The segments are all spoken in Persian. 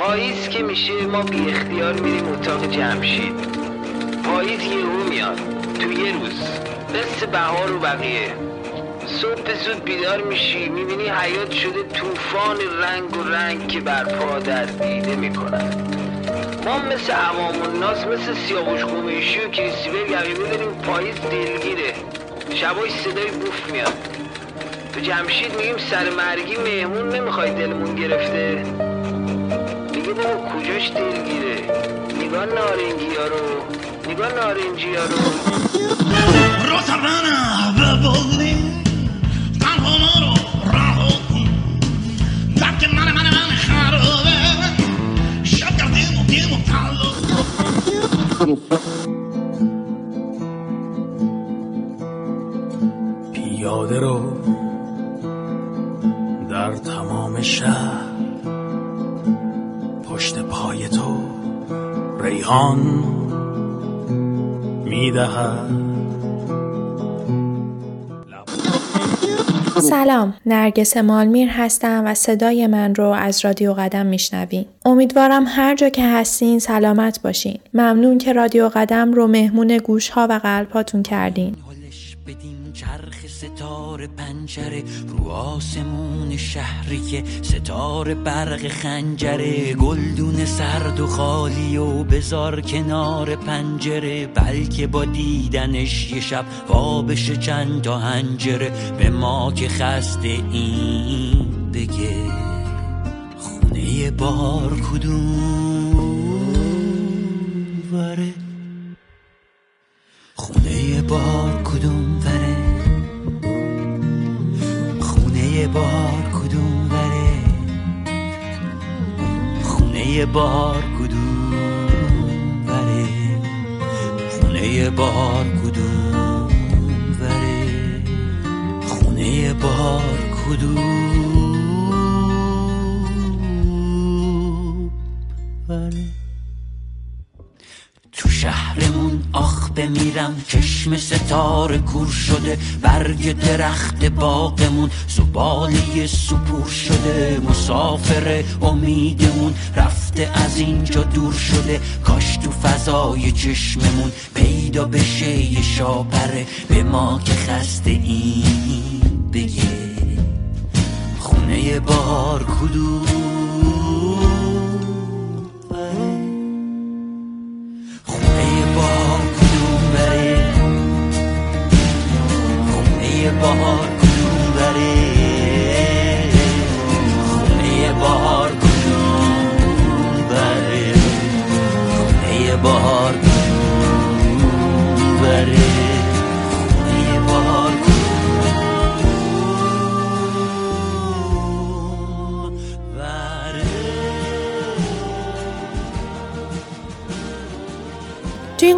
پاییز که میشه ما بی اختیار میریم اتاق جمشید. پاییز یهو میاد. تو یه روز. مثل بهار و بقیه. صبح زود بیدار میشی می‌بینی حیات شده طوفان رنگ و رنگ که برپا در دیده می‌کنن ما مثل عوام الناس مثل سیاوش قمیشی و کریستیبل یقیبه داریم پاییز دلگیره. شبای صدای بوف میاد. تو جمشید میگیم سر مرگی مهمون نمی‌خوای دلمون گرفته. بابا کجاش دلگیره نگاه نارنجی ها رو. نگاه نارنجی ها رو. پای تو ریحان می‌دهد. سلام نرگس مالمیر هستم و صدای من رو از رادیو قدم میشنوین. امیدوارم هر جا که هستین سلامت باشین. ممنون که رادیو قدم رو مهمون گوش ها و قلب هاتون کردین. چرخ ستاره پنجره رو آسمون شهری که ستاره برق خنجره. گلدون سرد و خالی و بزار کنار پنجره. بلکه با دیدنش یه شب وابش چند تا هنجره. به ما که خسته این بگه خونه بار کدوم وره خونه بار کدوم بار کدوم وره خونه بار کدوم وره خونه بار کدوم بمیرم چشم ستاره کور شده برگ درخت باغمون زباله سپور شده مسافر امیدمون رفته از اینجا دور شده کاش تو فضای چشممون پیدا بشه یه شاپره به ما که خسته این بگه. خونه بار کدوم؟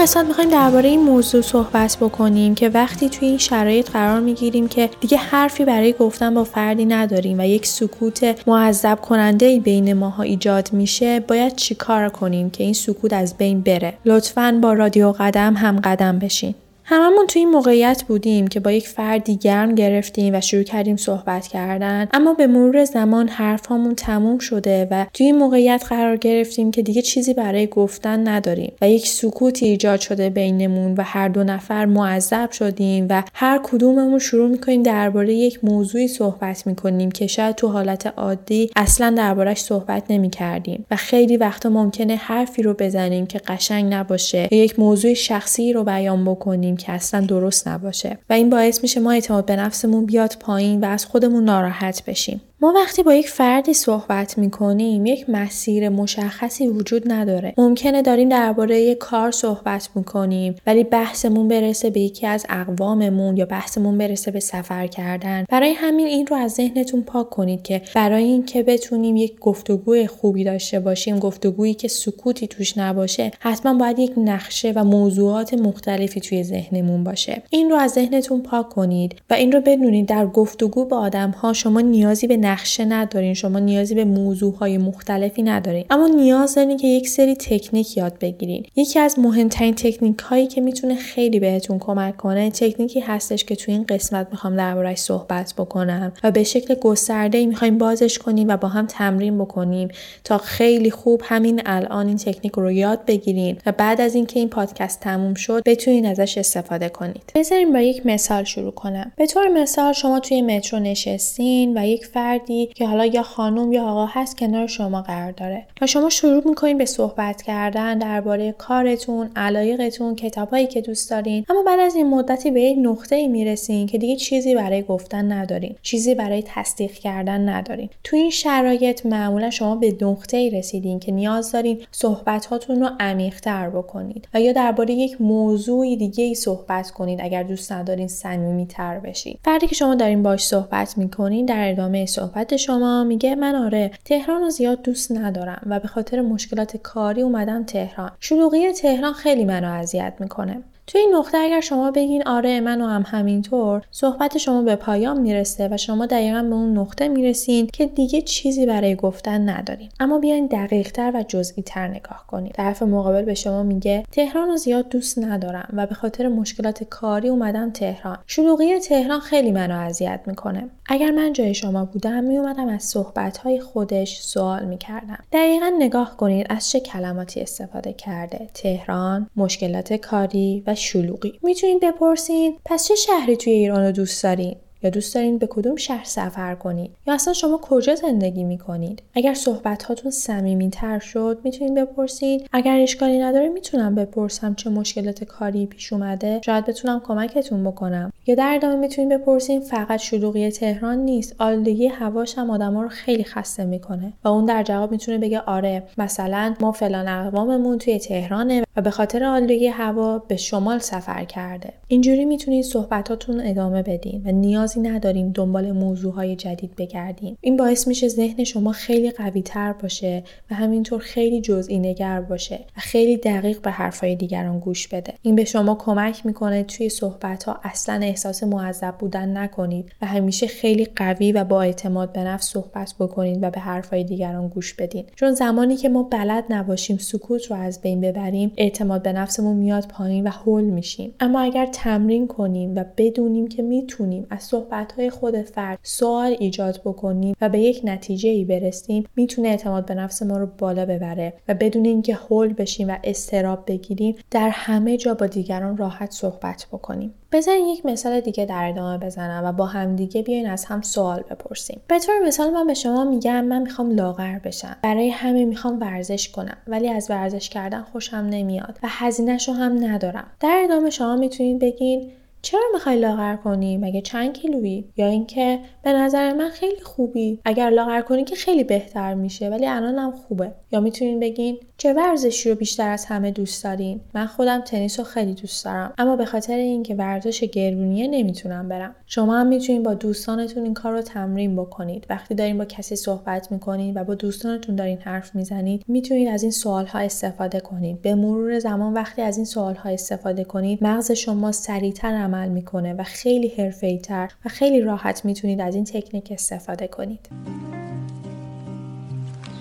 قسمت می‌خوایم درباره این موضوع صحبت بکنیم که وقتی توی این شرایط قرار می‌گیریم که دیگه حرفی برای گفتن با فردی نداریم و یک سکوت معذب کننده ای بین ماها ایجاد میشه باید چیکار کنیم که این سکوت از بین بره؟ لطفاً با رادیو قدم هم قدم بشین. هممون توی این موقعیت بودیم که با یک فردی گرم گرفتیم و شروع کردیم صحبت کردن. اما به مرور زمان حرفامون تموم شده و توی این موقعیت قرار گرفتیم که دیگه چیزی برای گفتن نداریم و یک سکوتی ایجاد شده بینمون و هر دو نفر معذب شدیم و هر کدوممون شروع می‌کنیم درباره یک موضوعی صحبت می‌کنیم که شاید تو حالت عادی اصلا دربارهش صحبت نمی‌کردیم و خیلی وقتا ممکنه حرفی رو بزنیم که قشنگ نباشه یا یک موضوع شخصی رو بیان بکنیم که اصلا درست نباشه. و این باعث میشه ما اعتماد به نفسمون بیاد پایین و از خودمون ناراحت بشیم. ما وقتی با یک فردی صحبت می‌کنیم یک مسیر مشخصی وجود نداره. ممکنه داریم درباره یک کار صحبت می‌کنیم ولی بحثمون برسه به یکی از اقواممون یا بحثمون برسه به سفر کردن. برای همین این رو از ذهنتون پاک کنید که برای اینکه بتونیم یک گفتگوی خوبی داشته باشیم گفتگویی که سکوتی توش نباشه حتما باید یک نقشه و موضوعات مختلفی توی ذهنمون باشه. این رو از ذهنتون پاک کنید و این رو بدونید در گفتگو با آدم ها شما نیازی به نقشه ندارین. شما نیازی به موضوع های مختلفی ندارین. اما نیاز دارین که یک سری تکنیک یاد بگیرین. یکی از مهمترین تکنیک هایی که می‌تونه خیلی بهتون کمک کنه تکنیکی هستش که تو این قسمت می‌خوام دربارهش صحبت بکنم و به شکل گسترده ای می‌خوایم بازش کنیم و با هم تمرین بکنیم. تا خیلی خوب همین الان این تکنیک رو یاد بگیرین و بعد از اینکه این پادکست تموم شد بتونین ازش استفاده کنید. بذاریم با یک مثال شروع کنم. به طور مثال شما توی مترو نشستین و یک فردی که حالا یا خانم یا آقا هست کنار شما قرار داره. و شما شروع می‌کنین به صحبت کردن درباره کارتون علایقتون کتابهایی که دوست دارین. اما بعد از این مدتی به یک نقطه ای می‌رسین که دیگه چیزی برای گفتن ندارین. چیزی برای تصدیق کردن ندارین. تو این شرایط معمولا شما به نقطه ای رسیدین که نیاز دارین صحبتاتون رو عمیقتر بکنید و یا درباره یک موضوع دیگه ای صحبت کنید اگر دوست ندارین صمیمی تر بشین. فردی که شما دارین باش صحبت می‌کنین در ادامه صحبت شما میگه من آره تهران رو زیاد دوست ندارم و به خاطر مشکلات کاری اومدم تهران. شلوغی تهران خیلی منو اذیت می‌کنه. تو این نقطه اگر شما بگین آره منو هم همینطور صحبت شما به پایان می‌رسه و شما دقیقا به اون نقطه می‌رسین که دیگه چیزی برای گفتن ندارین. اما بیاین دقیق تر و جزئی تر نگاه کنید طرف مقابل به شما میگه تهران رو زیاد دوست ندارم و به خاطر مشکلات کاری اومدم تهران. شلوغی تهران خیلی منو اذیت می‌کنه. اگر من جای شما بودم میومدم از صحبت های خودش سوال می‌کردم. دقیقا نگاه کنید از چه کلماتی استفاده کرده. تهران مشکلات کاری و شلوغی. می‌تونید بپرسین پس چه شهری توی ایران رو دوست دارین؟ یا دوست دارین به کدوم شهر سفر کنید یا اصلا شما کجا زندگی می کنید اگر صحبت هاتون صمیمی تر شد می‌تونید بپرسید اگر اشکالی نداره می‌تونم بپرسم چه مشکلات کاری پیش اومده. شاید بتونم کمکتون بکنم. یا در ادامه می‌تونید بپرسید فقط شلوغی تهران نیست. آلودگی هواش هم آدما رو خیلی خسته می‌کنه. و اون در جواب می‌تونه بگه آره مثلا ما فلان اقواممون توی تهرانه. به خاطر آلودگی هوا به شمال سفر کرده. اینجوری می‌تونید صحبتاتون ادامه بدین و نیاز نیازی نداریم دنبال موضوعهای جدید بگردیم این باعث میشه ذهن شما خیلی قوی تر باشه و همینطور خیلی جزئی نگر باشه و خیلی دقیق به حرفهای دیگران گوش بده. این به شما کمک می‌کنه توی صحبت ها اصلا احساس معذب بودن نکنید و همیشه خیلی قوی و با اعتماد به نفس صحبت بکنید و به حرفهای دیگران گوش بدین. چون زمانی که ما بلد نباشیم سکوت رو از بین ببریم اعتماد به نفسمون میاد پایین و هول میشیم. اما اگر تمرین کنیم و بدونیم که می‌تونیم از های خود فرد سوال ایجاد بکنیم و به یک نتیجه ای برسیم می‌تونه اعتماد به نفس ما رو بالا ببره و بدون اینکه هول بشیم و استراب بگیریم در همه جا با دیگران راحت صحبت بکنیم. بزنین یک مثال دیگه در ادامه بزنم و با همدیگه بیاین از هم سوال بپرسیم. به طور مثال من به شما میگم من می‌خوام لاغر بشم. برای همه می‌خوام ورزش کنم ولی از ورزش کردن خوشم نمیاد. و هزینهش رو هم ندارم. در ادامه شما می‌تونید بگین چرا می‌خوای لاغر کنی؟ مگه چند کیلویی؟ یا اینکه به نظر من خیلی خوبی. اگر لاغر کنی که خیلی بهتر میشه ولی الانم خوبه. یا می‌تونین بگین چه ورزشی رو بیشتر از همه دوست دارین؟ من خودم تنیس رو خیلی دوست دارم. اما به خاطر اینکه ورزش گرونیه نمی‌تونم برم. شما هم می‌تونین با دوستانتون این کار رو تمرین بکنید. وقتی دارین با کسی صحبت می‌کنید و با دوستانتون دارین حرف می‌زنید می‌تونید از این سوال ها استفاده کنید. به مرور زمان وقتی از این سوال ها استفاده کنید مغز شما سریعتر عمل می‌کنه و خیلی حرفه‌ای‌تر و خیلی راحت می‌تونید از این تکنیک استفاده کنید.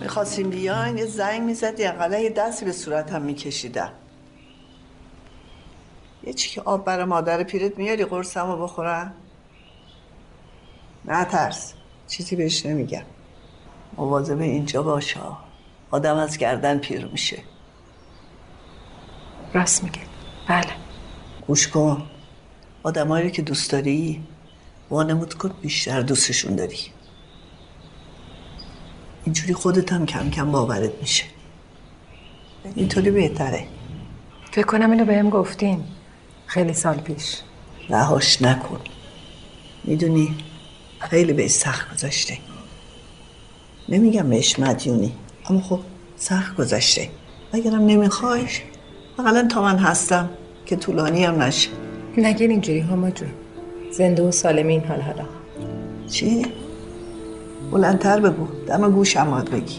می‌خواستیم بیاین یه زنگ می‌زدی اقلا یه دستی به صورت هم میکشیدم. یه چی که آب برای مادر پیرت میاری قرصم رو بخورم نه ترس چیزی بهش نمیگم. مواظب اینجا باشه آدم از گردن پیر میشه. راست میگه بله. گوش کن. آدمایی که دوست داری وانمود کن بیشتر دوستشون داری. اینجوری خودت هم کم کم باورت میشه. اینطوری بهتره. فکر کنم اینو بهم گفتین. خیلی سال پیش. رهاش نکن. می‌دونی خیلی به سخت گذاشته. نمیگم بهش مدیونی اما خب سخت گذشته اگرم نمیخوایش بقلا تا من هستم که طولانی هم نشه. نگین اینجوری هما جون. زنده و سالم این حال حالا. چی؟ بلندتر بگو. دم گوشم باید بگی.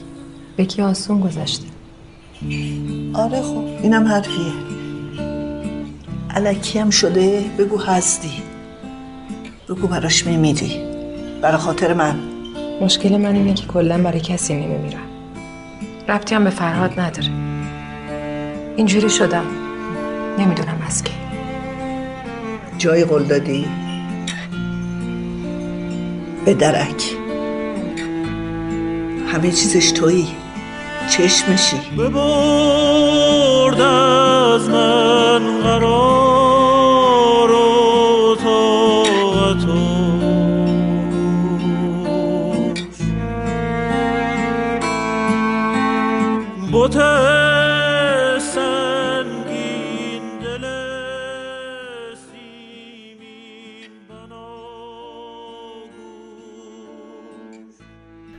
بکی آسون گذشته آره خب اینم حرفیه. علکی هم شده بگو هستی. بگو براش میمیری. برای خاطر من. مشکل من اینه که کلا برای کسی نمیمیرم. ربطی هم به فرهاد نداره. اینجوری شدم. نمی‌دونم از کی. جای قول دادی؟ به درک. همه چیزش تویی. چشمشی. ببرد از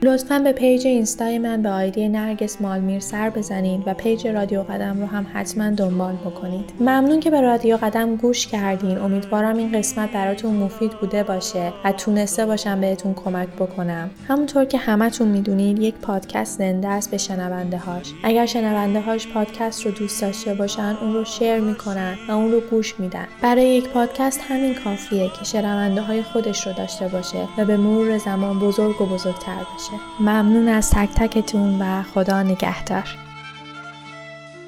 لطفا به page اینستای من به ID نرگس مالمیر سر بزنید و page رادیو قدم رو هم حتما دنبال بکنید. ممنون که به رادیو قدم گوش کردین. امیدوارم این قسمت براتون مفید بوده باشه و تونسته باشم بهتون کمک بکنم. همونطور که همتون می‌دونید یک پادکست زنده است به شنونده هاش اگر شنونده هاش پادکست رو دوست داشته باشن اون رو share می‌کنن و اون رو گوش میدن. برای یک پادکست همین کافیه که شنونده های خودش رو داشته باشه و به مرور زمان بزرگ و بزرگتر بشه ممنون از تک تکتون و خدا نگهدار.